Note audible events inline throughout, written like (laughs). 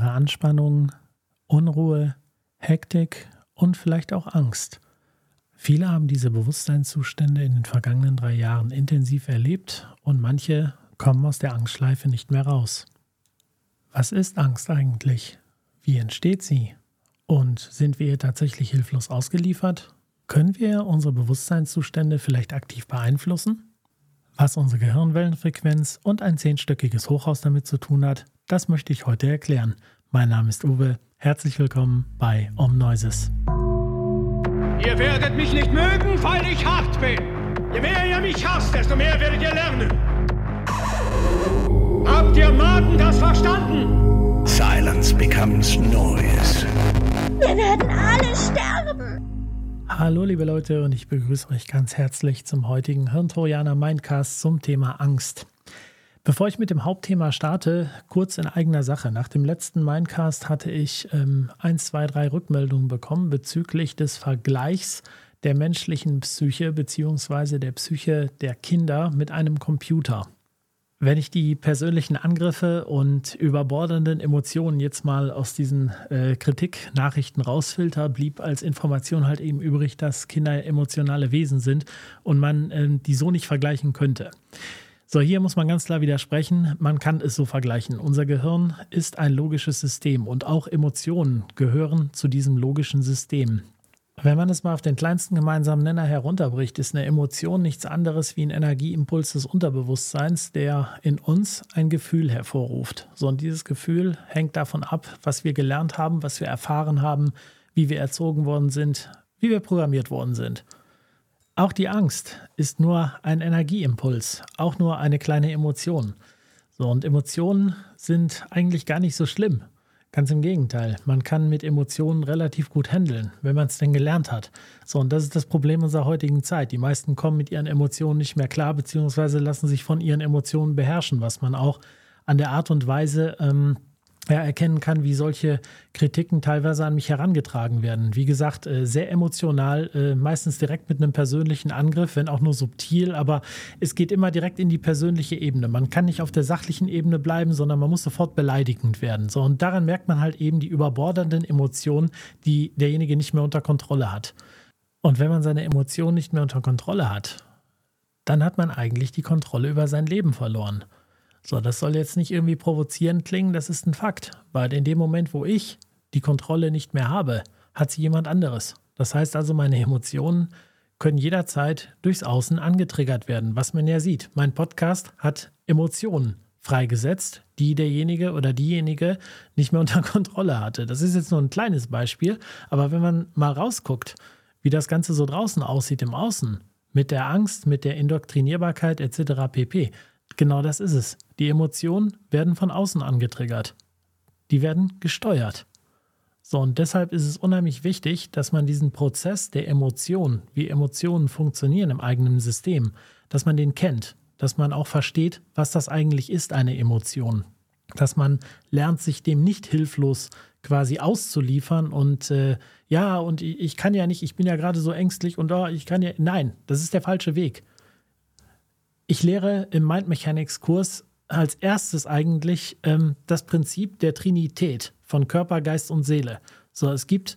innere Anspannung, Unruhe, Hektik und vielleicht auch Angst. Viele haben diese Bewusstseinszustände in den vergangenen drei Jahren intensiv erlebt und manche kommen aus der Angstschleife nicht mehr raus. Was ist Angst eigentlich? Wie entsteht sie? Und sind wir ihr tatsächlich hilflos ausgeliefert? Können wir unsere Bewusstseinszustände vielleicht aktiv beeinflussen? Was unsere Gehirnwellenfrequenz und ein zehnstöckiges Hochhaus damit zu tun hat, das möchte ich heute erklären. Mein Name ist Uwe. Herzlich willkommen bei Om Noises. Ihr werdet mich nicht mögen, weil ich hart bin. Je mehr ihr mich hasst, desto mehr werdet ihr lernen. Habt ihr Maten das verstanden? Silence becomes noise. Wir werden alle sterben. Hallo liebe Leute und ich begrüße euch ganz herzlich zum heutigen Hirntrojaner Mindcast zum Thema Angst. Bevor ich mit dem Hauptthema starte, kurz in eigener Sache. Nach dem letzten Mindcast hatte ich ähm, eins, zwei, drei Rückmeldungen bekommen bezüglich des Vergleichs der menschlichen Psyche bzw. der Psyche der Kinder mit einem Computer. Wenn ich die persönlichen Angriffe und überbordenden Emotionen jetzt mal aus diesen äh, Kritiknachrichten rausfilter, blieb als Information halt eben übrig, dass Kinder emotionale Wesen sind und man äh, die so nicht vergleichen könnte. So, hier muss man ganz klar widersprechen. Man kann es so vergleichen. Unser Gehirn ist ein logisches System und auch Emotionen gehören zu diesem logischen System. Wenn man es mal auf den kleinsten gemeinsamen Nenner herunterbricht, ist eine Emotion nichts anderes wie ein Energieimpuls des Unterbewusstseins, der in uns ein Gefühl hervorruft. So, und dieses Gefühl hängt davon ab, was wir gelernt haben, was wir erfahren haben, wie wir erzogen worden sind, wie wir programmiert worden sind. Auch die Angst ist nur ein Energieimpuls, auch nur eine kleine Emotion. So, und Emotionen sind eigentlich gar nicht so schlimm. Ganz im Gegenteil, man kann mit Emotionen relativ gut handeln, wenn man es denn gelernt hat. So, und das ist das Problem unserer heutigen Zeit. Die meisten kommen mit ihren Emotionen nicht mehr klar, beziehungsweise lassen sich von ihren Emotionen beherrschen, was man auch an der Art und Weise ähm, ja, erkennen kann, wie solche Kritiken teilweise an mich herangetragen werden. Wie gesagt, äh, sehr emotional, äh, meistens direkt mit einem persönlichen Angriff, wenn auch nur subtil, aber es geht immer direkt in die persönliche Ebene. Man kann nicht auf der sachlichen Ebene bleiben, sondern man muss sofort beleidigend werden. So, und daran merkt man halt eben die überbordernden Emotionen, die derjenige nicht mehr unter Kontrolle hat. Und wenn man seine Emotionen nicht mehr unter Kontrolle hat, dann hat man eigentlich die Kontrolle über sein Leben verloren. So, das soll jetzt nicht irgendwie provozierend klingen, das ist ein Fakt, weil in dem Moment, wo ich die Kontrolle nicht mehr habe, hat sie jemand anderes. Das heißt also, meine Emotionen können jederzeit durchs Außen angetriggert werden, was man ja sieht. Mein Podcast hat Emotionen freigesetzt, die derjenige oder diejenige nicht mehr (laughs) unter Kontrolle hatte. Das ist jetzt nur ein kleines Beispiel, aber wenn man mal rausguckt, wie das Ganze so draußen aussieht im Außen, mit der Angst, mit der Indoktrinierbarkeit etc. pp, Genau das ist es. Die Emotionen werden von außen angetriggert. Die werden gesteuert. So, und deshalb ist es unheimlich wichtig, dass man diesen Prozess der Emotionen, wie Emotionen funktionieren im eigenen System, dass man den kennt, dass man auch versteht, was das eigentlich ist, eine Emotion. Dass man lernt, sich dem nicht hilflos quasi auszuliefern und äh, ja, und ich kann ja nicht, ich bin ja gerade so ängstlich und oh, ich kann ja, nein, das ist der falsche Weg. Ich lehre im Mind Mechanics Kurs als erstes eigentlich ähm, das Prinzip der Trinität von Körper, Geist und Seele. So, es gibt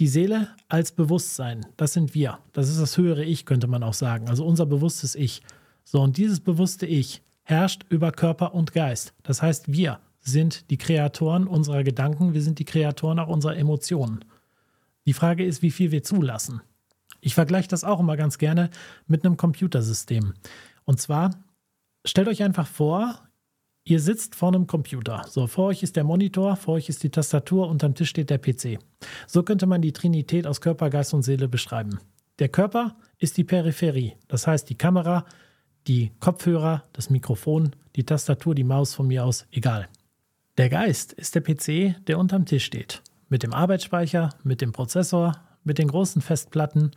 die Seele als Bewusstsein. Das sind wir. Das ist das höhere Ich, könnte man auch sagen. Also unser bewusstes Ich. So, und dieses bewusste Ich herrscht über Körper und Geist. Das heißt, wir sind die Kreatoren unserer Gedanken, wir sind die Kreatoren auch unserer Emotionen. Die Frage ist, wie viel wir zulassen. Ich vergleiche das auch immer ganz gerne mit einem Computersystem. Und zwar, stellt euch einfach vor, ihr sitzt vor einem Computer. So, vor euch ist der Monitor, vor euch ist die Tastatur, unterm Tisch steht der PC. So könnte man die Trinität aus Körper, Geist und Seele beschreiben. Der Körper ist die Peripherie, das heißt die Kamera, die Kopfhörer, das Mikrofon, die Tastatur, die Maus von mir aus, egal. Der Geist ist der PC, der unterm Tisch steht. Mit dem Arbeitsspeicher, mit dem Prozessor, mit den großen Festplatten.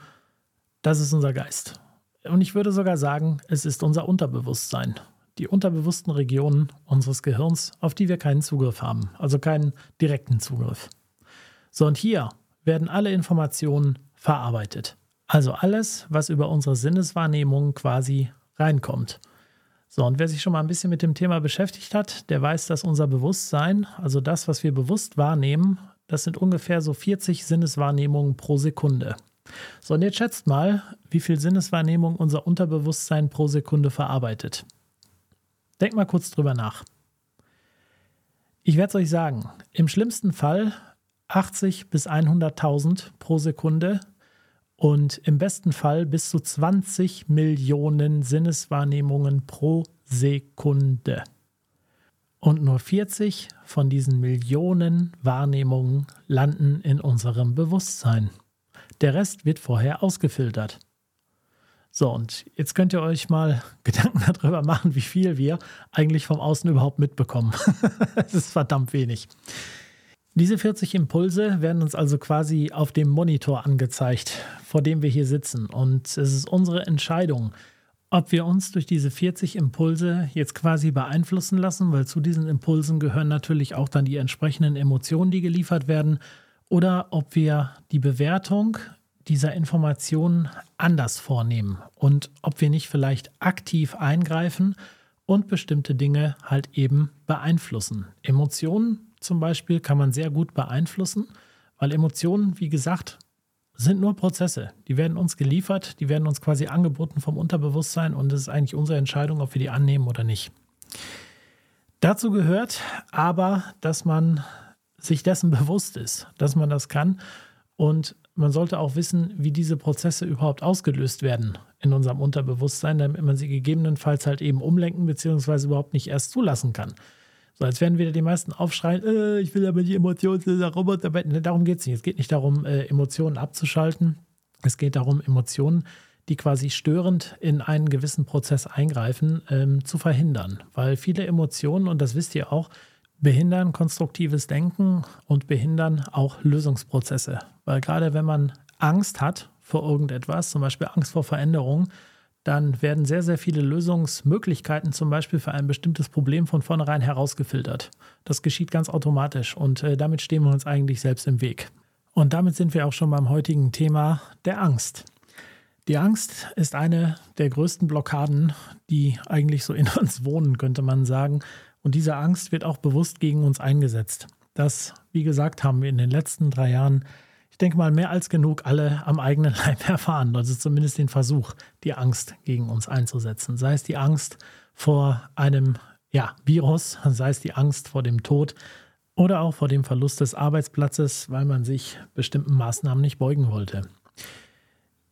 Das ist unser Geist. Und ich würde sogar sagen, es ist unser Unterbewusstsein. Die unterbewussten Regionen unseres Gehirns, auf die wir keinen Zugriff haben, also keinen direkten Zugriff. So, und hier werden alle Informationen verarbeitet. Also alles, was über unsere Sinneswahrnehmung quasi reinkommt. So, und wer sich schon mal ein bisschen mit dem Thema beschäftigt hat, der weiß, dass unser Bewusstsein, also das, was wir bewusst wahrnehmen, das sind ungefähr so 40 Sinneswahrnehmungen pro Sekunde. So, und jetzt schätzt mal, wie viel Sinneswahrnehmung unser Unterbewusstsein pro Sekunde verarbeitet. Denkt mal kurz drüber nach. Ich werde es euch sagen, im schlimmsten Fall 80 bis 100.000 pro Sekunde und im besten Fall bis zu 20 Millionen Sinneswahrnehmungen pro Sekunde. Und nur 40 von diesen Millionen Wahrnehmungen landen in unserem Bewusstsein. Der Rest wird vorher ausgefiltert. So, und jetzt könnt ihr euch mal (laughs) Gedanken darüber machen, wie viel wir eigentlich vom Außen überhaupt mitbekommen. (laughs) Es ist verdammt wenig. Diese 40 Impulse werden uns also quasi auf dem Monitor angezeigt, vor dem wir hier sitzen. Und es ist unsere Entscheidung, ob wir uns durch diese 40 Impulse jetzt quasi beeinflussen lassen, weil zu diesen Impulsen gehören natürlich auch dann die entsprechenden Emotionen, die geliefert werden, oder ob wir die Bewertung dieser Informationen anders vornehmen und ob wir nicht vielleicht aktiv eingreifen und bestimmte Dinge halt eben beeinflussen. Emotionen zum Beispiel kann man sehr gut beeinflussen, weil Emotionen, wie gesagt, sind nur Prozesse. Die werden uns geliefert, die werden uns quasi angeboten vom Unterbewusstsein und es ist eigentlich unsere Entscheidung, ob wir die annehmen oder nicht. Dazu gehört aber, dass man sich dessen bewusst ist, dass man das kann und man sollte auch wissen, wie diese Prozesse überhaupt ausgelöst werden in unserem Unterbewusstsein, damit man sie gegebenenfalls halt eben umlenken bzw. überhaupt nicht erst zulassen kann. So, als werden wieder die meisten aufschreien, äh, ich will aber die Emotionen der Roboter. Ne, darum geht es nicht. Es geht nicht darum, äh, Emotionen abzuschalten. Es geht darum, Emotionen, die quasi störend in einen gewissen Prozess eingreifen, ähm, zu verhindern. Weil viele Emotionen, und das wisst ihr auch, behindern konstruktives Denken und behindern auch Lösungsprozesse. Weil gerade wenn man Angst hat vor irgendetwas, zum Beispiel Angst vor Veränderung, dann werden sehr, sehr viele Lösungsmöglichkeiten zum Beispiel für ein bestimmtes Problem von vornherein herausgefiltert. Das geschieht ganz automatisch und äh, damit stehen wir uns eigentlich selbst im Weg. Und damit sind wir auch schon beim heutigen Thema der Angst. Die Angst ist eine der größten Blockaden, die eigentlich so in uns wohnen, könnte man sagen. Und diese Angst wird auch bewusst gegen uns eingesetzt. Das, wie gesagt, haben wir in den letzten drei Jahren, ich denke mal, mehr als genug alle am eigenen Leib (laughs) erfahren. Also zumindest den Versuch, die Angst gegen uns einzusetzen. Sei es die Angst vor einem ja, Virus, sei es die Angst vor dem Tod oder auch vor dem Verlust des Arbeitsplatzes, weil man sich bestimmten Maßnahmen nicht beugen wollte.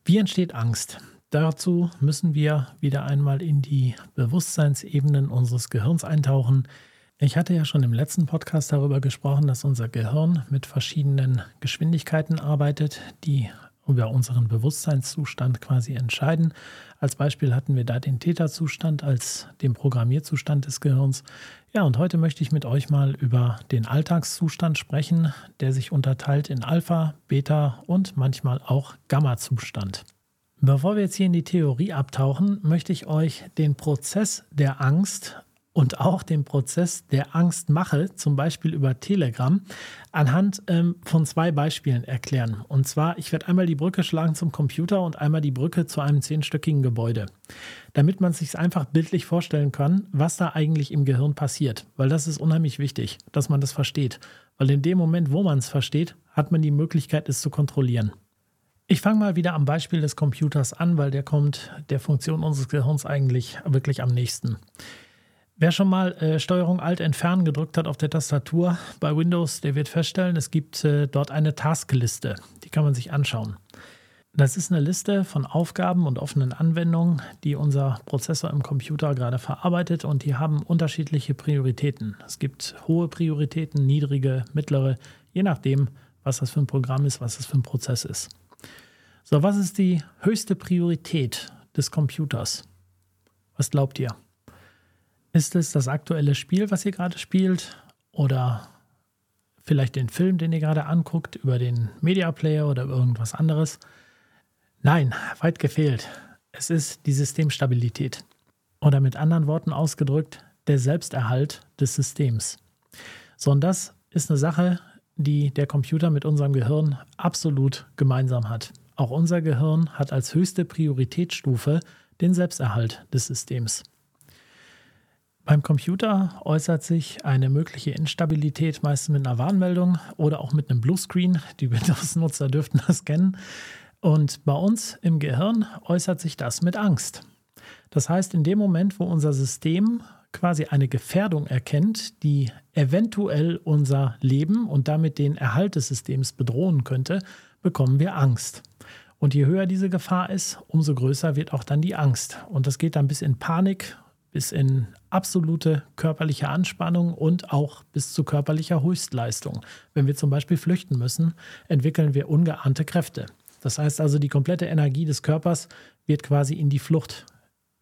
Wie entsteht Angst? Dazu müssen wir wieder einmal in die Bewusstseinsebenen unseres Gehirns eintauchen. Ich hatte ja schon im letzten Podcast darüber gesprochen, dass unser Gehirn mit verschiedenen Geschwindigkeiten arbeitet, die über unseren Bewusstseinszustand quasi entscheiden. Als Beispiel hatten wir da den Täterzustand als den Programmierzustand des Gehirns. Ja, und heute möchte ich mit euch mal über den Alltagszustand sprechen, der sich unterteilt in Alpha, Beta und manchmal auch Gamma-Zustand. Bevor wir jetzt hier in die Theorie abtauchen, möchte ich euch den Prozess der Angst und auch den Prozess der Angstmache, zum Beispiel über Telegram, anhand ähm, von zwei Beispielen erklären. Und zwar, ich werde einmal die Brücke schlagen zum Computer und einmal die Brücke zu einem zehnstöckigen Gebäude, damit man sich einfach bildlich vorstellen kann, was da eigentlich im Gehirn passiert. Weil das ist unheimlich wichtig, dass man das versteht. Weil in dem Moment, wo man es versteht, hat man die Möglichkeit, es zu kontrollieren. Ich fange mal wieder am Beispiel des Computers an, weil der kommt der Funktion unseres Gehirns eigentlich wirklich am nächsten. Wer schon mal äh, Steuerung Alt Entfernen gedrückt hat auf der Tastatur bei Windows, der wird feststellen, es gibt äh, dort eine Taskliste. Die kann man sich anschauen. Das ist eine Liste von Aufgaben und offenen Anwendungen, die unser Prozessor im Computer gerade verarbeitet und die haben unterschiedliche Prioritäten. Es gibt hohe Prioritäten, niedrige, mittlere, je nachdem, was das für ein Programm ist, was das für ein Prozess ist. So, was ist die höchste Priorität des Computers? Was glaubt ihr? Ist es das aktuelle Spiel, was ihr gerade spielt? Oder vielleicht den Film, den ihr gerade anguckt, über den Media Player oder irgendwas anderes? Nein, weit gefehlt. Es ist die Systemstabilität. Oder mit anderen Worten ausgedrückt, der Selbsterhalt des Systems. So, und das ist eine Sache, die der Computer mit unserem Gehirn absolut gemeinsam hat. Auch unser Gehirn hat als höchste Prioritätsstufe den Selbsterhalt des Systems. Beim Computer äußert sich eine mögliche Instabilität meist mit einer Warnmeldung oder auch mit einem Bluescreen. Die Windows-Nutzer dürften das kennen. Und bei uns im Gehirn äußert sich das mit Angst. Das heißt, in dem Moment, wo unser System quasi eine Gefährdung erkennt, die eventuell unser Leben und damit den Erhalt des Systems bedrohen könnte, bekommen wir Angst. Und je höher diese Gefahr ist, umso größer wird auch dann die Angst. Und das geht dann bis in Panik bis in absolute körperliche Anspannung und auch bis zu körperlicher Höchstleistung. Wenn wir zum Beispiel flüchten müssen, entwickeln wir ungeahnte Kräfte. Das heißt also, die komplette Energie des Körpers wird quasi in die Flucht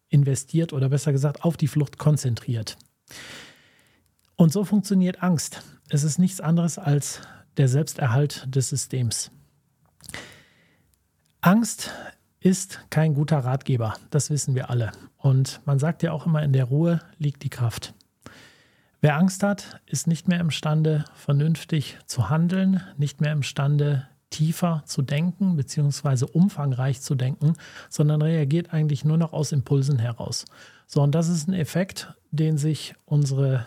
investiert oder besser gesagt auf die Flucht konzentriert. Und so funktioniert Angst. Es ist nichts anderes als der Selbsterhalt des Systems. Angst ist kein guter Ratgeber, das wissen wir alle. Und man sagt ja auch immer, in der Ruhe liegt die Kraft. Wer Angst hat, ist nicht mehr imstande, vernünftig zu handeln, nicht mehr imstande, tiefer zu denken, beziehungsweise umfangreich zu denken, sondern reagiert eigentlich nur noch aus Impulsen heraus. So, und das ist ein Effekt, den sich unsere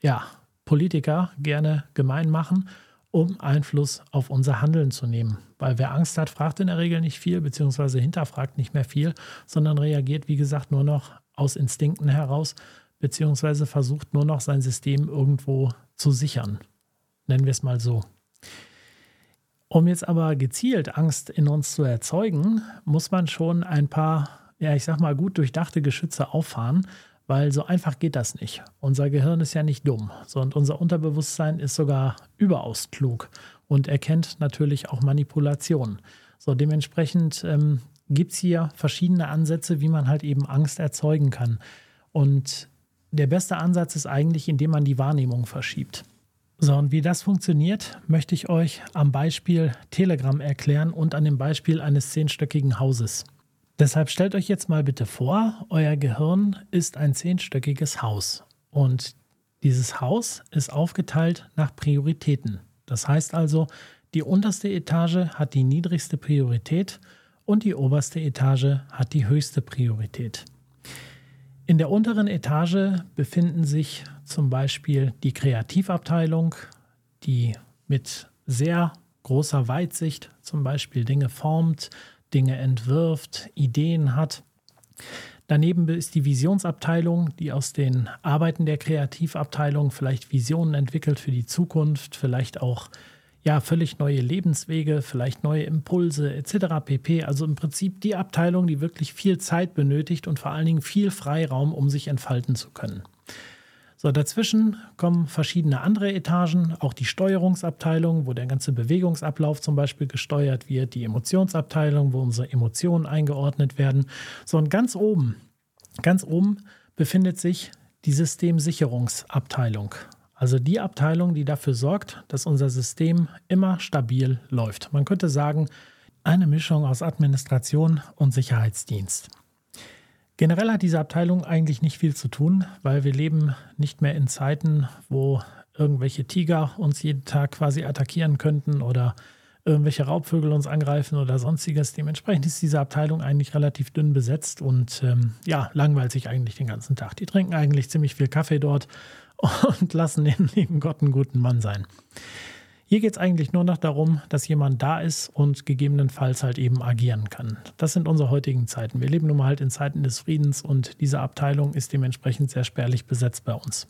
ja, Politiker gerne gemein machen um Einfluss auf unser Handeln zu nehmen. Weil wer Angst hat, fragt in der Regel nicht viel, beziehungsweise hinterfragt nicht mehr viel, sondern reagiert, wie gesagt, nur noch aus Instinkten heraus, beziehungsweise versucht nur noch sein System irgendwo zu sichern. Nennen wir es mal so. Um jetzt aber gezielt Angst in uns zu erzeugen, muss man schon ein paar, ja, ich sag mal, gut durchdachte Geschütze auffahren, weil so einfach geht das nicht. Unser Gehirn ist ja nicht dumm, und unser Unterbewusstsein ist sogar überaus klug und erkennt natürlich auch Manipulation. So, dementsprechend ähm, gibt es hier verschiedene Ansätze, wie man halt eben Angst erzeugen kann. Und der beste Ansatz ist eigentlich, indem man die Wahrnehmung verschiebt. So, und wie das funktioniert, möchte ich euch am Beispiel Telegram erklären und an dem Beispiel eines zehnstöckigen Hauses. Deshalb stellt euch jetzt mal bitte vor, euer Gehirn ist ein zehnstöckiges Haus und dieses Haus ist aufgeteilt nach Prioritäten. Das heißt also, die unterste Etage hat die niedrigste Priorität und die oberste Etage hat die höchste Priorität. In der unteren Etage befinden sich zum Beispiel die Kreativabteilung, die mit sehr großer Weitsicht zum Beispiel Dinge formt, Dinge entwirft, Ideen hat. Daneben ist die Visionsabteilung, die aus den Arbeiten der Kreativabteilung vielleicht Visionen entwickelt für die Zukunft, vielleicht auch ja völlig neue Lebenswege, vielleicht neue Impulse etc. pp. Also im Prinzip die Abteilung, die wirklich viel Zeit benötigt und vor allen Dingen viel Freiraum, um sich entfalten zu können. So, dazwischen kommen verschiedene andere Etagen, auch die Steuerungsabteilung, wo der ganze Bewegungsablauf zum Beispiel gesteuert wird, die Emotionsabteilung, wo unsere Emotionen eingeordnet werden. So, und ganz oben, ganz oben befindet sich die Systemsicherungsabteilung. Also die Abteilung, die dafür sorgt, dass unser System immer stabil läuft. Man könnte sagen, eine Mischung aus Administration und Sicherheitsdienst. Generell hat diese Abteilung eigentlich nicht viel zu tun, weil wir leben nicht mehr in Zeiten, wo irgendwelche Tiger uns jeden Tag quasi attackieren könnten oder irgendwelche Raubvögel uns angreifen oder sonstiges. Dementsprechend ist diese Abteilung eigentlich relativ dünn besetzt und ähm, ja, langweilt sich eigentlich den ganzen Tag. Die trinken eigentlich ziemlich viel Kaffee dort (laughs) und lassen den lieben Gott einen guten Mann sein. Hier geht es eigentlich nur noch darum, dass jemand da ist und gegebenenfalls halt eben agieren kann. Das sind unsere heutigen Zeiten. Wir leben nun mal halt in Zeiten des Friedens und diese Abteilung ist dementsprechend sehr spärlich besetzt bei uns.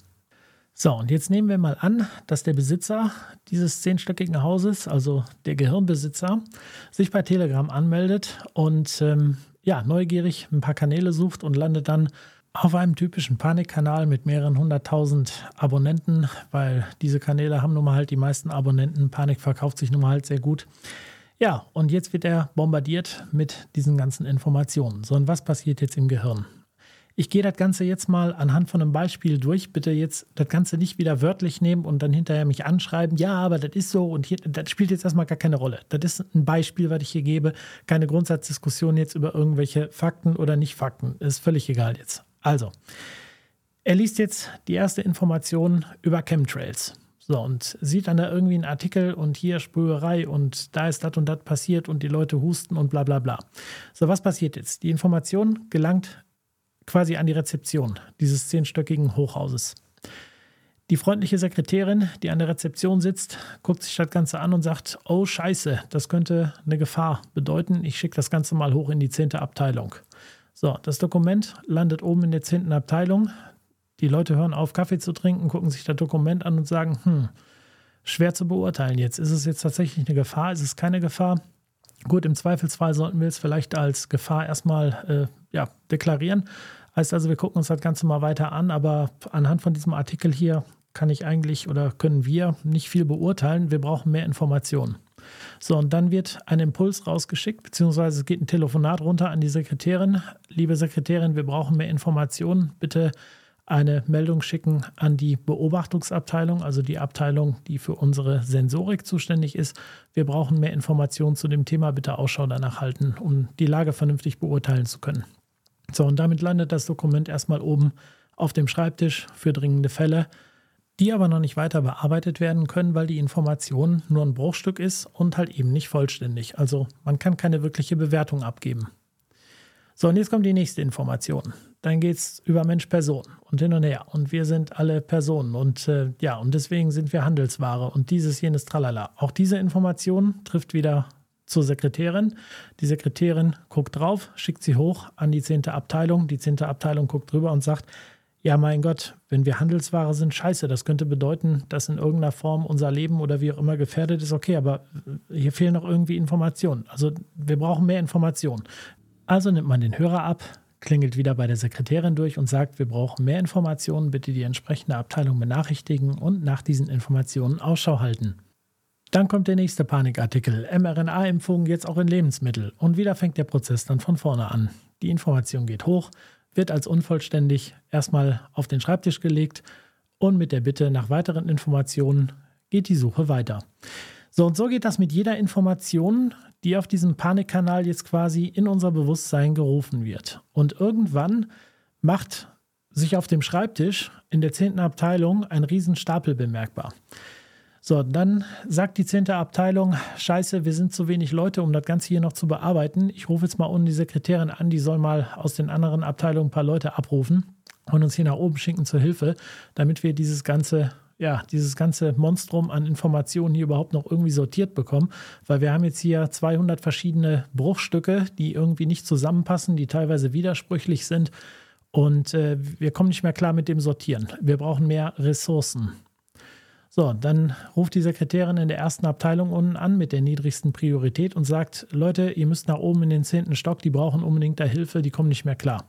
So, und jetzt nehmen wir mal an, dass der Besitzer dieses zehnstöckigen Hauses, also der Gehirnbesitzer, sich bei Telegram anmeldet und ähm, ja, neugierig ein paar Kanäle sucht und landet dann auf einem typischen Panikkanal mit mehreren hunderttausend Abonnenten, weil diese Kanäle haben nun mal halt die meisten Abonnenten. Panik verkauft sich nun mal halt sehr gut. Ja, und jetzt wird er bombardiert mit diesen ganzen Informationen. So, und was passiert jetzt im Gehirn? Ich gehe das Ganze jetzt mal anhand von einem Beispiel durch. Bitte jetzt das Ganze nicht wieder wörtlich nehmen und dann hinterher mich anschreiben. Ja, aber das ist so und hier, das spielt jetzt erstmal gar keine Rolle. Das ist ein Beispiel, was ich hier gebe. Keine Grundsatzdiskussion jetzt über irgendwelche Fakten oder nicht Fakten. Ist völlig egal jetzt. Also, er liest jetzt die erste Information über Chemtrails. So, und sieht dann da irgendwie einen Artikel und hier Spürerei und da ist das und das passiert und die Leute husten und bla bla bla. So, was passiert jetzt? Die Information gelangt quasi an die Rezeption dieses zehnstöckigen Hochhauses. Die freundliche Sekretärin, die an der Rezeption sitzt, guckt sich das Ganze an und sagt, oh scheiße, das könnte eine Gefahr bedeuten. Ich schicke das Ganze mal hoch in die zehnte Abteilung. So, das Dokument landet oben in der zehnten Abteilung. Die Leute hören auf, Kaffee zu trinken, gucken sich das Dokument an und sagen, hm, schwer zu beurteilen jetzt. Ist es jetzt tatsächlich eine Gefahr? Ist es keine Gefahr? Gut, im Zweifelsfall sollten wir es vielleicht als Gefahr erstmal äh, ja, deklarieren. Heißt also, wir gucken uns das Ganze mal weiter an, aber anhand von diesem Artikel hier kann ich eigentlich oder können wir nicht viel beurteilen. Wir brauchen mehr Informationen. So, und dann wird ein Impuls rausgeschickt, beziehungsweise es geht ein Telefonat runter an die Sekretärin. Liebe Sekretärin, wir brauchen mehr Informationen. Bitte eine Meldung schicken an die Beobachtungsabteilung, also die Abteilung, die für unsere Sensorik zuständig ist. Wir brauchen mehr Informationen zu dem Thema. Bitte Ausschau danach halten, um die Lage vernünftig beurteilen zu können. So, und damit landet das Dokument erstmal oben auf dem Schreibtisch für dringende Fälle die aber noch nicht weiter bearbeitet werden können, weil die Information nur ein Bruchstück ist und halt eben nicht vollständig. Also man kann keine wirkliche Bewertung abgeben. So, und jetzt kommt die nächste Information. Dann geht es über Mensch-Person und hin und her. Und wir sind alle Personen. Und äh, ja, und deswegen sind wir Handelsware und dieses, jenes, tralala. Auch diese Information trifft wieder zur Sekretärin. Die Sekretärin guckt drauf, schickt sie hoch an die 10. Abteilung. Die 10. Abteilung guckt drüber und sagt, ja, mein Gott, wenn wir Handelsware sind, scheiße, das könnte bedeuten, dass in irgendeiner Form unser Leben oder wie auch immer gefährdet ist. Okay, aber hier fehlen noch irgendwie Informationen. Also wir brauchen mehr Informationen. Also nimmt man den Hörer ab, klingelt wieder bei der Sekretärin durch und sagt, wir brauchen mehr Informationen, bitte die entsprechende Abteilung benachrichtigen und nach diesen Informationen Ausschau halten. Dann kommt der nächste Panikartikel, mRNA-Impfung jetzt auch in Lebensmittel. Und wieder fängt der Prozess dann von vorne an. Die Information geht hoch, wird als unvollständig erstmal auf den Schreibtisch gelegt und mit der Bitte nach weiteren Informationen geht die Suche weiter. So und so geht das mit jeder Information, die auf diesem Panikkanal jetzt quasi in unser Bewusstsein gerufen wird. Und irgendwann macht sich auf dem Schreibtisch in der zehnten Abteilung ein Riesenstapel bemerkbar. So, dann sagt die zehnte Abteilung, scheiße, wir sind zu wenig Leute, um das Ganze hier noch zu bearbeiten. Ich rufe jetzt mal unten die Sekretärin an, die soll mal aus den anderen Abteilungen ein paar Leute abrufen und uns hier nach oben schicken zur Hilfe, damit wir dieses ganze ja, dieses ganze Monstrum an Informationen hier überhaupt noch irgendwie sortiert bekommen, weil wir haben jetzt hier 200 verschiedene Bruchstücke, die irgendwie nicht zusammenpassen, die teilweise widersprüchlich sind und äh, wir kommen nicht mehr klar mit dem Sortieren. Wir brauchen mehr Ressourcen. So, dann ruft die Sekretärin in der ersten Abteilung unten an mit der niedrigsten Priorität und sagt, Leute, ihr müsst nach oben in den zehnten Stock, die brauchen unbedingt da Hilfe, die kommen nicht mehr klar.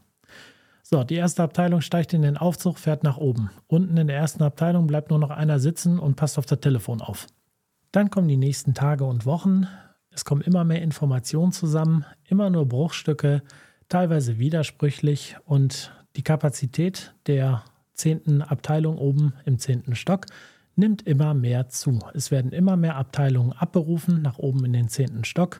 So, die erste Abteilung steigt in den Aufzug, fährt nach oben. Unten in der ersten Abteilung bleibt nur noch einer sitzen und passt auf das Telefon auf. Dann kommen die nächsten Tage und Wochen. Es kommen immer mehr Informationen zusammen, immer nur Bruchstücke, teilweise widersprüchlich und die Kapazität der zehnten Abteilung oben im zehnten Stock nimmt immer mehr zu. Es werden immer mehr Abteilungen abberufen, nach oben in den zehnten Stock.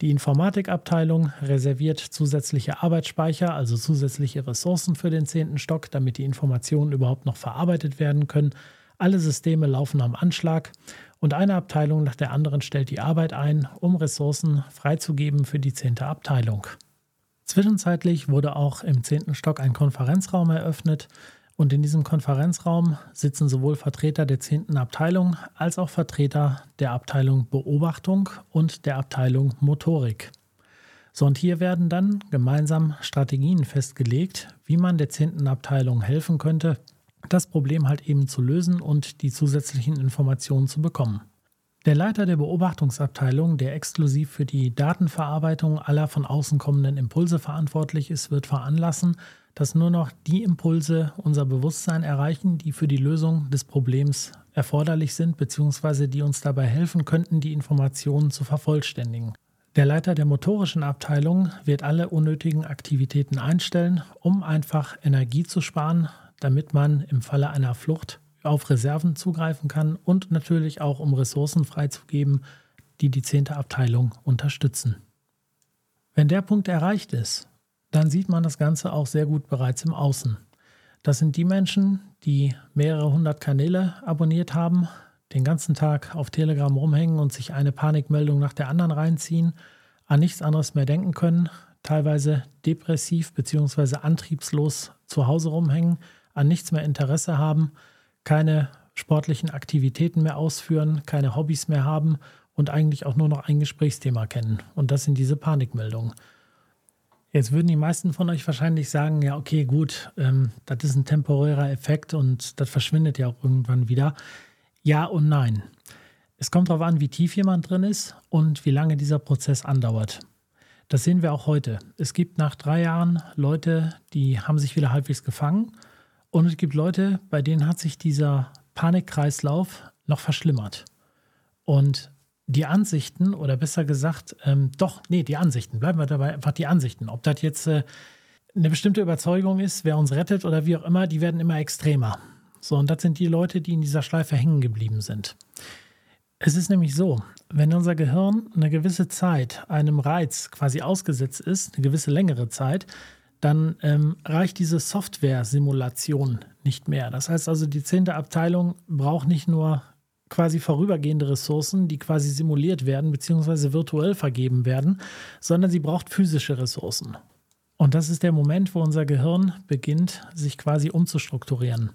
Die Informatikabteilung reserviert zusätzliche Arbeitsspeicher, also zusätzliche Ressourcen für den zehnten Stock, damit die Informationen überhaupt noch verarbeitet werden können. Alle Systeme laufen am Anschlag und eine Abteilung nach der anderen stellt die Arbeit ein, um Ressourcen freizugeben für die zehnte Abteilung. Zwischenzeitlich wurde auch im zehnten Stock ein Konferenzraum eröffnet, und in diesem Konferenzraum sitzen sowohl Vertreter der 10. Abteilung als auch Vertreter der Abteilung Beobachtung und der Abteilung Motorik. So, und hier werden dann gemeinsam Strategien festgelegt, wie man der 10. Abteilung helfen könnte, das Problem halt eben zu lösen und die zusätzlichen Informationen zu bekommen. Der Leiter der Beobachtungsabteilung, der exklusiv für die Datenverarbeitung aller von außen kommenden Impulse verantwortlich ist, wird veranlassen, dass nur noch die Impulse unser Bewusstsein erreichen, die für die Lösung des Problems erforderlich sind, beziehungsweise die uns dabei helfen könnten, die Informationen zu vervollständigen. Der Leiter der motorischen Abteilung wird alle unnötigen Aktivitäten einstellen, um einfach Energie zu sparen, damit man im Falle einer Flucht auf Reserven zugreifen kann und natürlich auch um Ressourcen freizugeben, die die 10. Abteilung unterstützen. Wenn der Punkt erreicht ist, dann sieht man das Ganze auch sehr gut bereits im Außen. Das sind die Menschen, die mehrere hundert Kanäle abonniert haben, den ganzen Tag auf Telegram rumhängen und sich eine Panikmeldung nach der anderen reinziehen, an nichts anderes mehr denken können, teilweise depressiv bzw. antriebslos zu Hause rumhängen, an nichts mehr Interesse haben, keine sportlichen Aktivitäten mehr ausführen, keine Hobbys mehr haben und eigentlich auch nur noch ein Gesprächsthema kennen. Und das sind diese Panikmeldungen. Jetzt würden die meisten von euch wahrscheinlich sagen, ja, okay, gut, ähm, das ist ein temporärer Effekt und das verschwindet ja auch irgendwann wieder. Ja und nein. Es kommt darauf an, wie tief jemand drin ist und wie lange dieser Prozess andauert. Das sehen wir auch heute. Es gibt nach drei Jahren Leute, die haben sich wieder halbwegs gefangen und es gibt Leute, bei denen hat sich dieser Panikkreislauf noch verschlimmert. Und die Ansichten, oder besser gesagt, ähm, doch, nee, die Ansichten, bleiben wir dabei, einfach die Ansichten. Ob das jetzt äh, eine bestimmte Überzeugung ist, wer uns rettet oder wie auch immer, die werden immer extremer. So, und das sind die Leute, die in dieser Schleife hängen geblieben sind. Es ist nämlich so, wenn unser Gehirn eine gewisse Zeit einem Reiz quasi ausgesetzt ist, eine gewisse längere Zeit, dann ähm, reicht diese Software-Simulation nicht mehr. Das heißt also, die zehnte Abteilung braucht nicht nur quasi vorübergehende Ressourcen, die quasi simuliert werden bzw. virtuell vergeben werden, sondern sie braucht physische Ressourcen. Und das ist der Moment, wo unser Gehirn beginnt, sich quasi umzustrukturieren.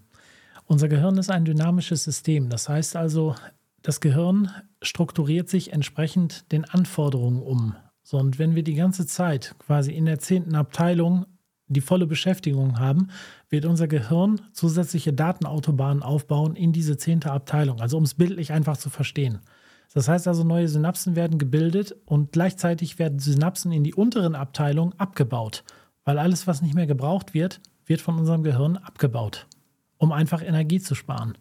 Unser Gehirn ist ein dynamisches System. Das heißt also, das Gehirn strukturiert sich entsprechend den Anforderungen um. So, und wenn wir die ganze Zeit quasi in der zehnten Abteilung die volle Beschäftigung haben, wird unser Gehirn zusätzliche Datenautobahnen aufbauen in diese zehnte Abteilung, also um es bildlich einfach zu verstehen. Das heißt also, neue Synapsen werden gebildet und gleichzeitig werden Synapsen in die unteren Abteilungen abgebaut, weil alles, was nicht mehr gebraucht wird, wird von unserem Gehirn abgebaut, um einfach Energie zu sparen.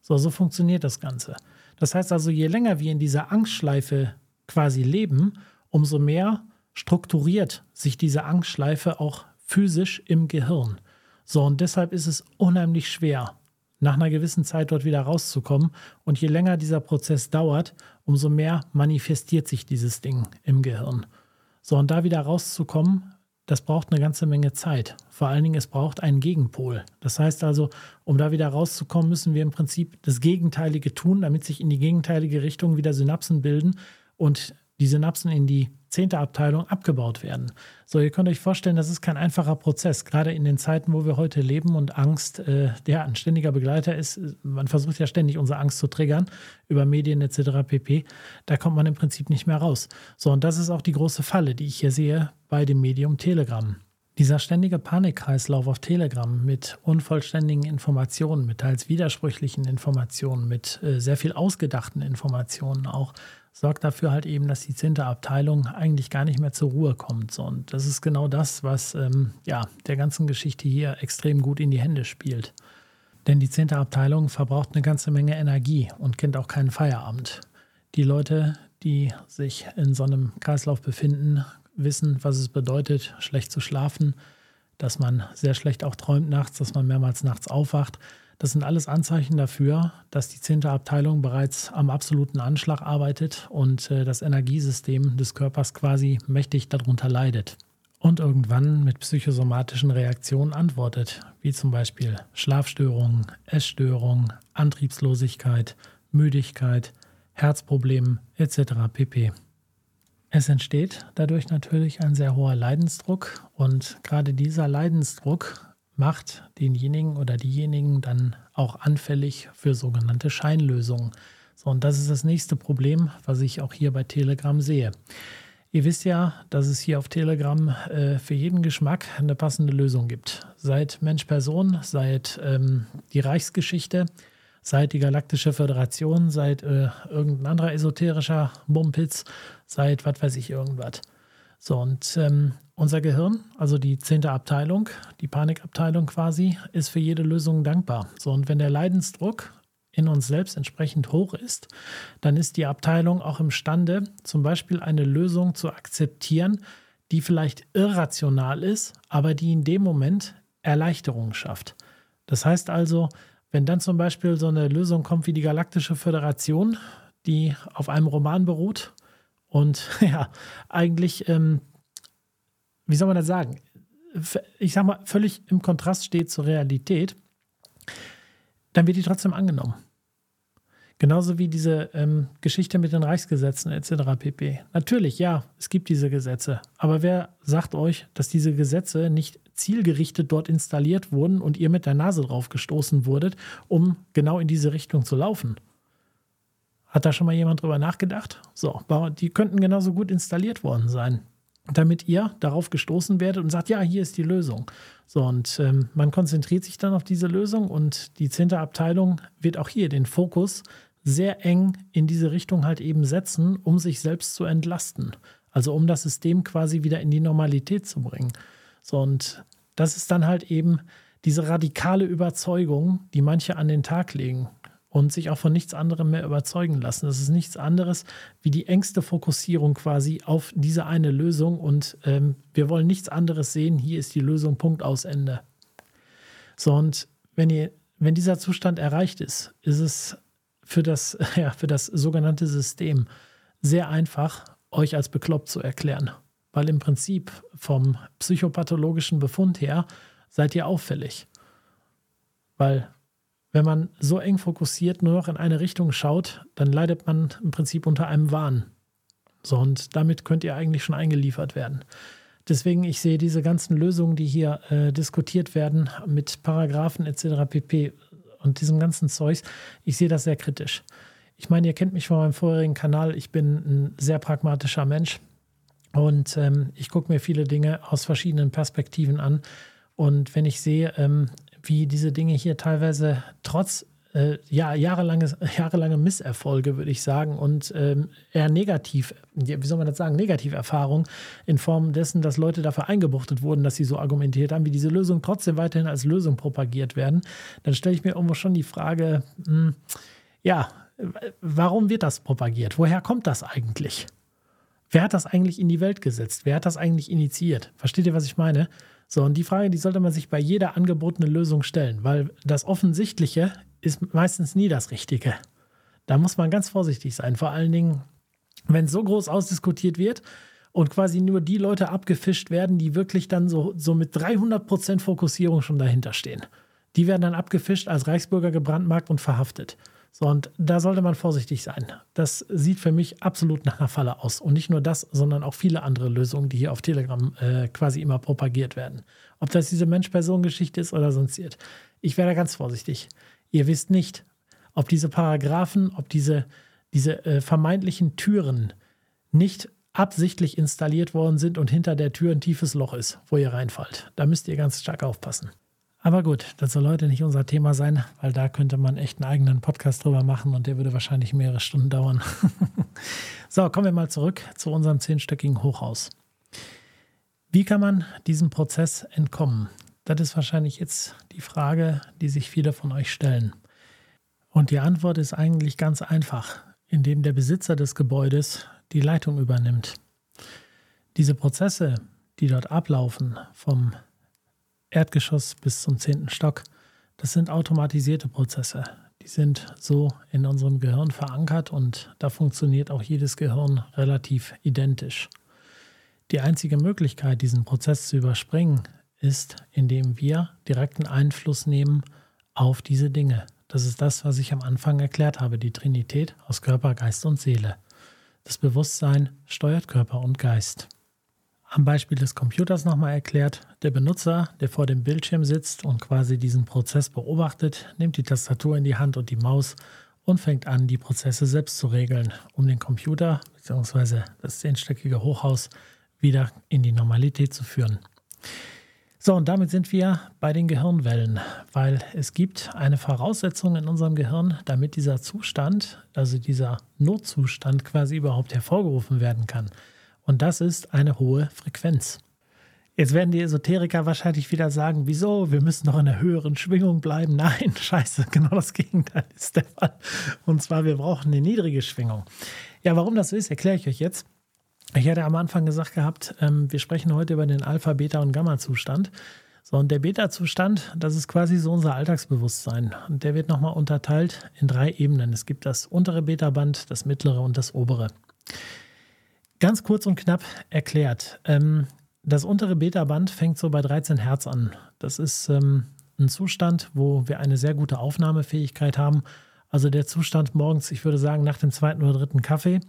So, so funktioniert das Ganze. Das heißt also, je länger wir in dieser Angstschleife quasi leben, umso mehr strukturiert sich diese Angstschleife auch physisch im Gehirn. So, und deshalb ist es unheimlich schwer, nach einer gewissen Zeit dort wieder rauszukommen. Und je länger dieser Prozess dauert, umso mehr manifestiert sich dieses Ding im Gehirn. So, und da wieder rauszukommen, das braucht eine ganze Menge Zeit. Vor allen Dingen, es braucht einen Gegenpol. Das heißt also, um da wieder rauszukommen, müssen wir im Prinzip das Gegenteilige tun, damit sich in die gegenteilige Richtung wieder Synapsen bilden und die Synapsen in die zehnte Abteilung abgebaut werden. So, ihr könnt euch vorstellen, das ist kein einfacher Prozess, gerade in den Zeiten, wo wir heute leben und Angst äh, der ein ständiger Begleiter ist. Man versucht ja ständig unsere Angst zu triggern über Medien etc. pp. Da kommt man im Prinzip nicht mehr raus. So, und das ist auch die große Falle, die ich hier sehe bei dem Medium Telegram. Dieser ständige Panikkreislauf auf Telegram mit unvollständigen Informationen, mit teils widersprüchlichen Informationen, mit äh, sehr viel ausgedachten Informationen auch, sorgt dafür halt eben, dass die zehnte Abteilung eigentlich gar nicht mehr zur Ruhe kommt. Und das ist genau das, was ähm, ja, der ganzen Geschichte hier extrem gut in die Hände spielt. Denn die zehnte Abteilung verbraucht eine ganze Menge Energie und kennt auch keinen Feierabend. Die Leute, die sich in so einem Kreislauf befinden, wissen, was es bedeutet, schlecht zu schlafen, dass man sehr schlecht auch träumt nachts, dass man mehrmals nachts aufwacht das sind alles Anzeichen dafür, dass die 10. Abteilung bereits am absoluten Anschlag arbeitet und äh, das Energiesystem des Körpers quasi mächtig darunter leidet. Und irgendwann mit psychosomatischen Reaktionen antwortet, wie zum Beispiel Schlafstörungen, Essstörungen, Antriebslosigkeit, Müdigkeit, Herzproblemen etc. pp. Es entsteht dadurch natürlich ein sehr hoher Leidensdruck und gerade dieser Leidensdruck macht denjenigen oder diejenigen dann auch anfällig für sogenannte Scheinlösungen. So, und das ist das nächste Problem, was ich auch hier bei Telegram sehe. Ihr wisst ja, dass es hier auf Telegram äh, für jeden Geschmack eine passende Lösung gibt. Seit Mensch-Person, seit ähm, die Reichsgeschichte, seit die Galaktische Föderation, seit äh, irgendein anderer esoterischer Bumpitz, seit was weiß ich irgendwas. So, und ähm, unser Gehirn, also die zehnte Abteilung, die Panikabteilung quasi, ist für jede Lösung dankbar. So, und wenn der Leidensdruck in uns selbst entsprechend hoch ist, dann ist die Abteilung auch imstande, zum Beispiel eine Lösung zu akzeptieren, die vielleicht irrational ist, aber die in dem Moment Erleichterung schafft. Das heißt also, wenn dann zum Beispiel so eine Lösung kommt wie die Galaktische Föderation, die auf einem Roman beruht und (laughs) ja, eigentlich, ähm, wie soll man das sagen? Ich sag mal, völlig im Kontrast steht zur Realität, dann wird die trotzdem angenommen. Genauso wie diese ähm, Geschichte mit den Reichsgesetzen etc. pp. Natürlich, ja, es gibt diese Gesetze. Aber wer sagt euch, dass diese Gesetze nicht zielgerichtet dort installiert wurden und ihr mit der Nase drauf gestoßen wurdet, um genau in diese Richtung zu laufen? Hat da schon mal jemand drüber nachgedacht? So, die könnten genauso gut installiert worden sein, damit ihr darauf gestoßen werdet und sagt, ja, hier ist die Lösung. So, und ähm, man konzentriert sich dann auf diese Lösung und die 10. Abteilung wird auch hier den Fokus sehr eng in diese Richtung halt eben setzen, um sich selbst zu entlasten. Also um das System quasi wieder in die Normalität zu bringen. So, und das ist dann halt eben diese radikale Überzeugung, die manche an den Tag legen und sich auch von nichts anderem mehr überzeugen lassen. Das ist nichts anderes wie die engste Fokussierung quasi auf diese eine Lösung und ähm, wir wollen nichts anderes sehen. Hier ist die Lösung, Punkt aus Ende. So, und wenn, ihr, wenn dieser Zustand erreicht ist, ist es für das, (laughs) ja, für das sogenannte System sehr einfach, euch als bekloppt zu erklären. Weil im Prinzip vom psychopathologischen Befund her seid ihr auffällig. Weil wenn man so eng fokussiert nur noch in eine Richtung schaut, dann leidet man im Prinzip unter einem Wahn. So, und damit könnt ihr eigentlich schon eingeliefert werden. Deswegen, ich sehe diese ganzen Lösungen, die hier äh, diskutiert werden mit Paragraphen etc. pp. und diesem ganzen Zeugs, ich sehe das sehr kritisch. Ich meine, ihr kennt mich von meinem vorherigen Kanal, ich bin ein sehr pragmatischer Mensch und ähm, ich gucke mir viele Dinge aus verschiedenen Perspektiven an. Und wenn ich sehe, ähm, wie diese Dinge hier teilweise trotz äh, ja, jahrelange, (laughs) jahrelange Misserfolge, würde ich sagen, und ähm, eher negativ, wie soll man das sagen, Negativerfahrung in Form dessen, dass Leute dafür eingebuchtet wurden, dass sie so argumentiert haben, wie diese Lösungen trotzdem weiterhin als Lösung propagiert werden, dann stelle ich mir irgendwo schon die Frage, mh, hm, ja, warum wird das propagiert? Woher kommt das eigentlich? Wer hat das eigentlich in die Welt gesetzt? Wer hat das eigentlich initiiert? Versteht ihr, was ich meine? So, und die Frage, die sollte man sich bei jeder angebotenen Lösung stellen, weil das Offensichtliche ist meistens nie das Richtige. Da muss man ganz vorsichtig sein. Vor allen Dingen, wenn es so groß ausdiskutiert wird und quasi nur die Leute abgefischt werden, die wirklich dann so, so mit 300% Fokussierung schon dahinter stehen. Die werden dann abgefischt, als Reichsbürger gebrandmarkt und verhaftet. So, und da sollte man vorsichtig sein. Das sieht für mich absolut nach einer Falle aus. Und nicht nur das, sondern auch viele andere Lösungen, die hier auf Telegram äh, quasi immer propagiert werden. Ob das diese Mensch-Person-Geschichte ist oder sonst wird. Ich wäre da ganz vorsichtig. Ihr wisst nicht, ob diese Paragraphen, ob diese, diese äh, vermeintlichen Türen nicht absichtlich installiert worden sind und hinter der Tür ein tiefes Loch ist, wo ihr reinfallt. Da müsst ihr ganz stark aufpassen. Aber gut, das soll heute nicht unser Thema sein, weil da könnte man echt einen eigenen Podcast drüber machen und der würde wahrscheinlich mehrere Stunden dauern. (laughs) so, kommen wir mal zurück zu unserem zehnstöckigen Hochhaus. Wie kann man diesem Prozess entkommen? Das ist wahrscheinlich jetzt die Frage, die sich viele von euch stellen. Und die Antwort ist eigentlich ganz einfach, indem der Besitzer des Gebäudes die Leitung übernimmt. Diese Prozesse, die dort ablaufen, vom Erdgeschoss bis zum zehnten Stock. Das sind automatisierte Prozesse. Die sind so in unserem Gehirn verankert und da funktioniert auch jedes Gehirn relativ identisch. Die einzige Möglichkeit, diesen Prozess zu überspringen, ist, indem wir direkten Einfluss nehmen auf diese Dinge. Das ist das, was ich am Anfang erklärt habe, die Trinität aus Körper, Geist und Seele. Das Bewusstsein steuert Körper und Geist. Am Beispiel des Computers nochmal erklärt, der Benutzer, der vor dem Bildschirm sitzt und quasi diesen Prozess beobachtet, nimmt die Tastatur in die Hand und die Maus und fängt an, die Prozesse selbst zu regeln, um den Computer bzw. das zehnstöckige Hochhaus wieder in die Normalität zu führen. So, und damit sind wir bei den Gehirnwellen, weil es gibt eine Voraussetzung in unserem Gehirn, damit dieser Zustand, also dieser Notzustand quasi überhaupt hervorgerufen werden kann. Und das ist eine hohe Frequenz. Jetzt werden die Esoteriker wahrscheinlich wieder sagen, wieso? Wir müssen doch in einer höheren Schwingung bleiben. Nein, (laughs) scheiße, genau das Gegenteil ist der Fall. Und zwar, wir brauchen eine niedrige Schwingung. Ja, warum das so ist, erkläre ich euch jetzt. Ich hatte am Anfang gesagt gehabt, ähm, wir sprechen heute über den Alpha, Beta und Gamma-Zustand. So, und der Beta-Zustand, das ist quasi so unser Alltagsbewusstsein. Und der wird nochmal unterteilt in drei Ebenen. Es gibt das untere Beta-Band, das mittlere und das obere. Ganz kurz und knapp erklärt. Ähm, das untere Beta-Band fängt so bei 13 Hertz an. Das ist ähm, ein Zustand, wo wir eine sehr gute Aufnahmefähigkeit haben. also der Zustand morgens, ich würde sagen, nach dem zweiten oder dritten Kaffee.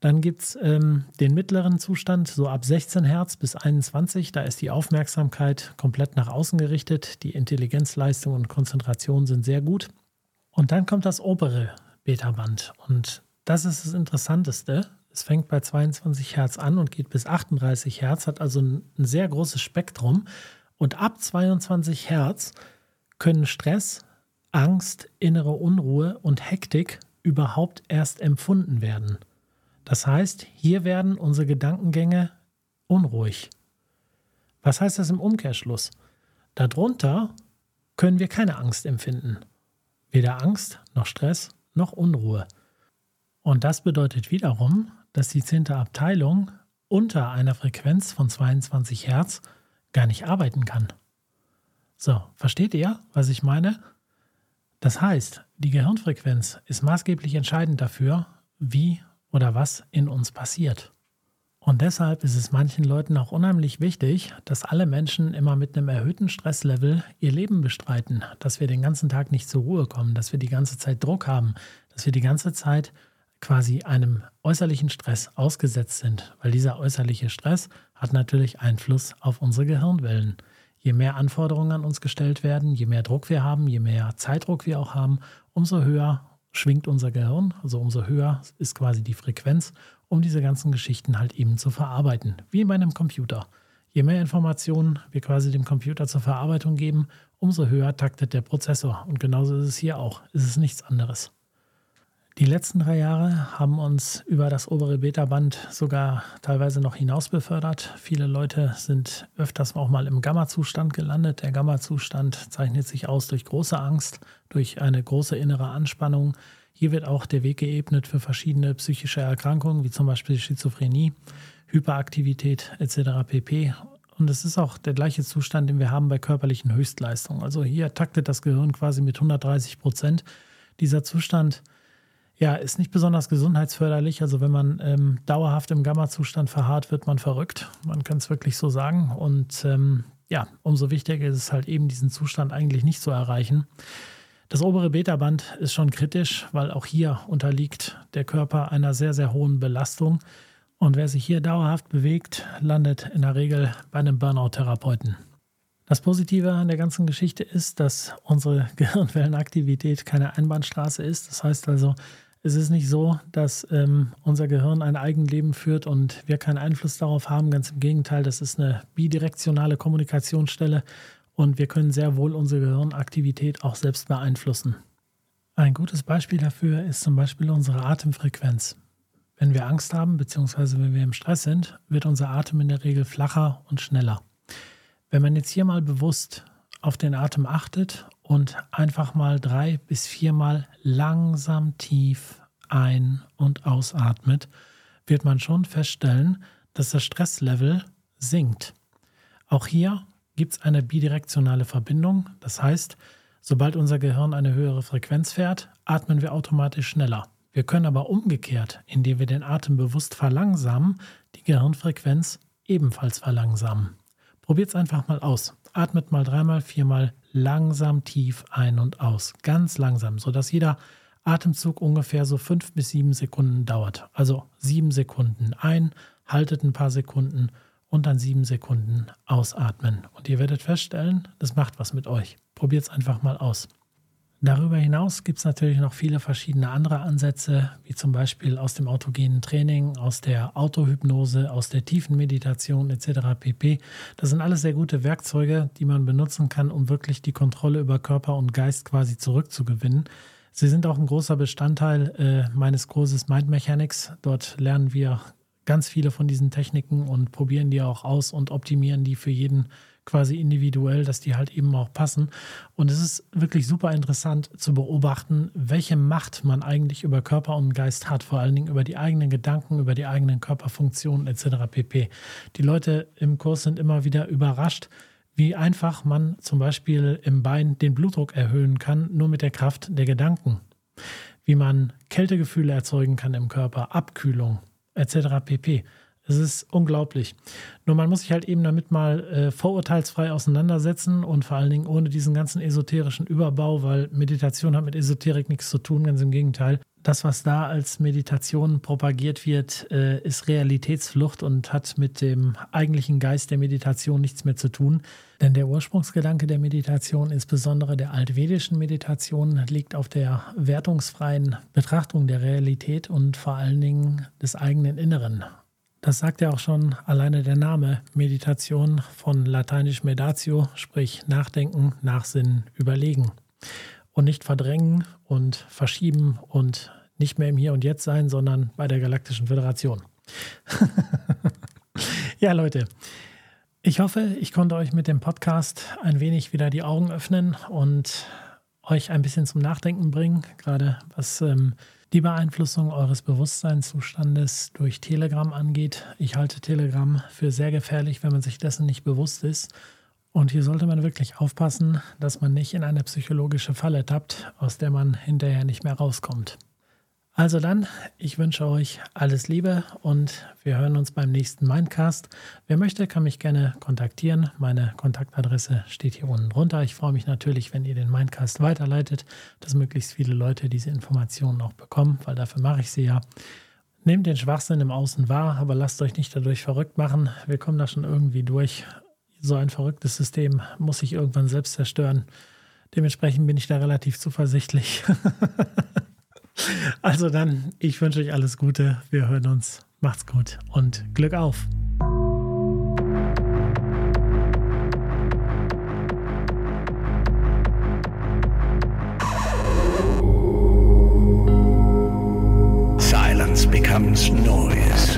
Dann gibt es ähm, den mittleren Zustand, so ab 16 Hertz bis 21. Da ist die Aufmerksamkeit komplett nach außen gerichtet. Die Intelligenzleistung und Konzentration sind sehr gut. Und dann kommt das obere Beta-Band. Und das ist das Interessanteste. Es fängt bei 22 Hertz an und geht bis 38 Hertz, hat also ein, ein sehr großes Spektrum. Und ab 22 Hertz können Stress, Angst, innere Unruhe und Hektik überhaupt erst empfunden werden. Das heißt, hier werden unsere Gedankengänge unruhig. Was heißt das im Umkehrschluss? Darunter können wir keine Angst empfinden. Weder Angst noch Stress noch Unruhe. Und das bedeutet wiederum, dass die zehnte Abteilung unter einer Frequenz von 22 Hertz gar nicht arbeiten kann. So, versteht ihr, was ich meine? Das heißt, die Gehirnfrequenz ist maßgeblich entscheidend dafür, wie oder was in uns passiert. Und deshalb ist es manchen Leuten auch unheimlich wichtig, dass alle Menschen immer mit einem erhöhten Stresslevel ihr Leben bestreiten, dass wir den ganzen Tag nicht zur Ruhe kommen, dass wir die ganze Zeit Druck haben, dass wir die ganze Zeit quasi einem äußerlichen Stress ausgesetzt sind, weil dieser äußerliche Stress hat natürlich Einfluss auf unsere Gehirnwellen. Je mehr Anforderungen an uns gestellt werden, je mehr Druck wir haben, je mehr Zeitdruck wir auch haben, umso höher schwingt unser Gehirn, also umso höher ist quasi die Frequenz, um diese ganzen Geschichten halt eben zu verarbeiten, wie bei einem Computer. Je mehr Informationen wir quasi dem Computer zur Verarbeitung geben, umso höher taktet der Prozessor. Und genauso ist es hier auch. Es ist nichts anderes. Die letzten drei Jahre haben uns über das obere Beta-Band sogar teilweise noch hinaus befördert. Viele Leute sind öfters auch mal im Gamma-Zustand gelandet. Der Gamma-Zustand zeichnet sich aus durch große Angst, durch eine große innere Anspannung. Hier wird auch der Weg geebnet für verschiedene psychische Erkrankungen, wie zum Beispiel Schizophrenie, Hyperaktivität etc. pp. Und es ist auch der gleiche Zustand, den wir haben bei körperlichen Höchstleistungen. Also hier taktet das Gehirn quasi mit 130 Prozent. Dieser Zustand ja, ist nicht besonders gesundheitsförderlich. Also wenn man ähm, dauerhaft im Gamma-Zustand verharrt, wird man verrückt. Man kann es wirklich so sagen. Und ähm, ja, umso wichtiger ist es halt eben, diesen Zustand eigentlich nicht zu erreichen. Das obere Beta-Band ist schon kritisch, weil auch hier unterliegt der Körper einer sehr, sehr hohen Belastung. Und wer sich hier dauerhaft bewegt, landet in der Regel bei einem Burnout-Therapeuten. Das Positive an der ganzen Geschichte ist, dass unsere (laughs) Gehirnwellenaktivität keine Einbahnstraße ist. Das heißt also, es ist nicht so, dass ähm, unser Gehirn ein Eigenleben führt und wir keinen Einfluss darauf haben. Ganz im Gegenteil, das ist eine bidirektionale Kommunikationsstelle und wir können sehr wohl unsere Gehirnaktivität auch selbst beeinflussen. Ein gutes Beispiel dafür ist zum Beispiel unsere Atemfrequenz. Wenn wir Angst haben bzw. wenn wir im Stress sind, wird unser Atem in der Regel flacher und schneller. Wenn man jetzt hier mal bewusst auf den Atem achtet und einfach mal drei bis viermal langsam tief ein- und ausatmet, wird man schon feststellen, dass das Stresslevel sinkt. Auch hier gibt es eine bidirektionale Verbindung. Das heißt, sobald unser Gehirn eine höhere Frequenz fährt, atmen wir automatisch schneller. Wir können aber umgekehrt, indem wir den Atem bewusst verlangsamen, die Gehirnfrequenz ebenfalls verlangsamen. Probiert es einfach mal aus. Atmet mal dreimal, viermal langsam tief ein und aus. Ganz langsam, sodass jeder Atemzug ungefähr so fünf bis sieben Sekunden dauert. Also sieben Sekunden ein, haltet ein paar Sekunden und dann sieben Sekunden ausatmen. Und ihr werdet feststellen, das macht was mit euch. Probiert es einfach mal aus. Darüber hinaus gibt es natürlich noch viele verschiedene andere Ansätze, wie zum Beispiel aus dem autogenen Training, aus der Autohypnose, aus der tiefen Meditation etc. pp. Das sind alles sehr gute Werkzeuge, die man benutzen kann, um wirklich die Kontrolle über Körper und Geist quasi zurückzugewinnen. Sie sind auch ein großer Bestandteil äh, meines Kurses Mind Mechanics. Dort lernen wir ganz viele von diesen Techniken und probieren die auch aus und optimieren die für jeden quasi individuell, dass die halt eben auch passen. Und es ist wirklich super interessant zu beobachten, welche Macht man eigentlich über Körper und Geist hat, vor allen Dingen über die eigenen Gedanken, über die eigenen Körperfunktionen etc. pp. Die Leute im Kurs sind immer wieder überrascht, wie einfach man zum Beispiel im Bein den Blutdruck erhöhen kann, nur mit der Kraft der Gedanken. Wie man Kältegefühle erzeugen kann im Körper, Abkühlung etc. pp. Es ist unglaublich. Nur man muss sich halt eben damit mal äh, vorurteilsfrei auseinandersetzen und vor allen Dingen ohne diesen ganzen esoterischen Überbau, weil Meditation hat mit Esoterik nichts zu tun, ganz im Gegenteil. Das, was da als Meditation propagiert wird, äh, ist Realitätsflucht und hat mit dem eigentlichen Geist der Meditation nichts mehr zu tun. Denn der Ursprungsgedanke der Meditation, insbesondere der altvedischen Meditation, liegt auf der wertungsfreien Betrachtung der Realität und vor allen Dingen des eigenen Inneren. Das sagt ja auch schon alleine der Name Meditation von lateinisch medatio, sprich Nachdenken, Nachsinnen, Überlegen. Und nicht verdrängen und verschieben und nicht mehr im Hier und Jetzt sein, sondern bei der Galaktischen Föderation. (laughs) ja, Leute, ich hoffe, ich konnte euch mit dem Podcast ein wenig wieder die Augen öffnen und euch ein bisschen zum Nachdenken bringen, gerade was ähm, die Beeinflussung eures Bewusstseinszustandes durch Telegram angeht. Ich halte Telegram für sehr gefährlich, wenn man sich dessen nicht bewusst ist. Und hier sollte man wirklich aufpassen, dass man nicht in eine psychologische Falle tappt, aus der man hinterher nicht mehr rauskommt. Also dann, ich wünsche euch alles Liebe und wir hören uns beim nächsten Mindcast. Wer möchte, kann mich gerne kontaktieren. Meine Kontaktadresse steht hier unten drunter. Ich freue mich natürlich, wenn ihr den Mindcast weiterleitet, dass möglichst viele Leute diese Informationen auch bekommen, weil dafür mache ich sie ja. Nehmt den Schwachsinn im Außen wahr, aber lasst euch nicht dadurch verrückt machen. Wir kommen da schon irgendwie durch. So ein verrücktes System muss sich irgendwann selbst zerstören. Dementsprechend bin ich da relativ zuversichtlich. (laughs) Also dann, ich wünsche euch alles Gute. Wir hören uns. Macht's gut und Glück auf. Silence becomes noise.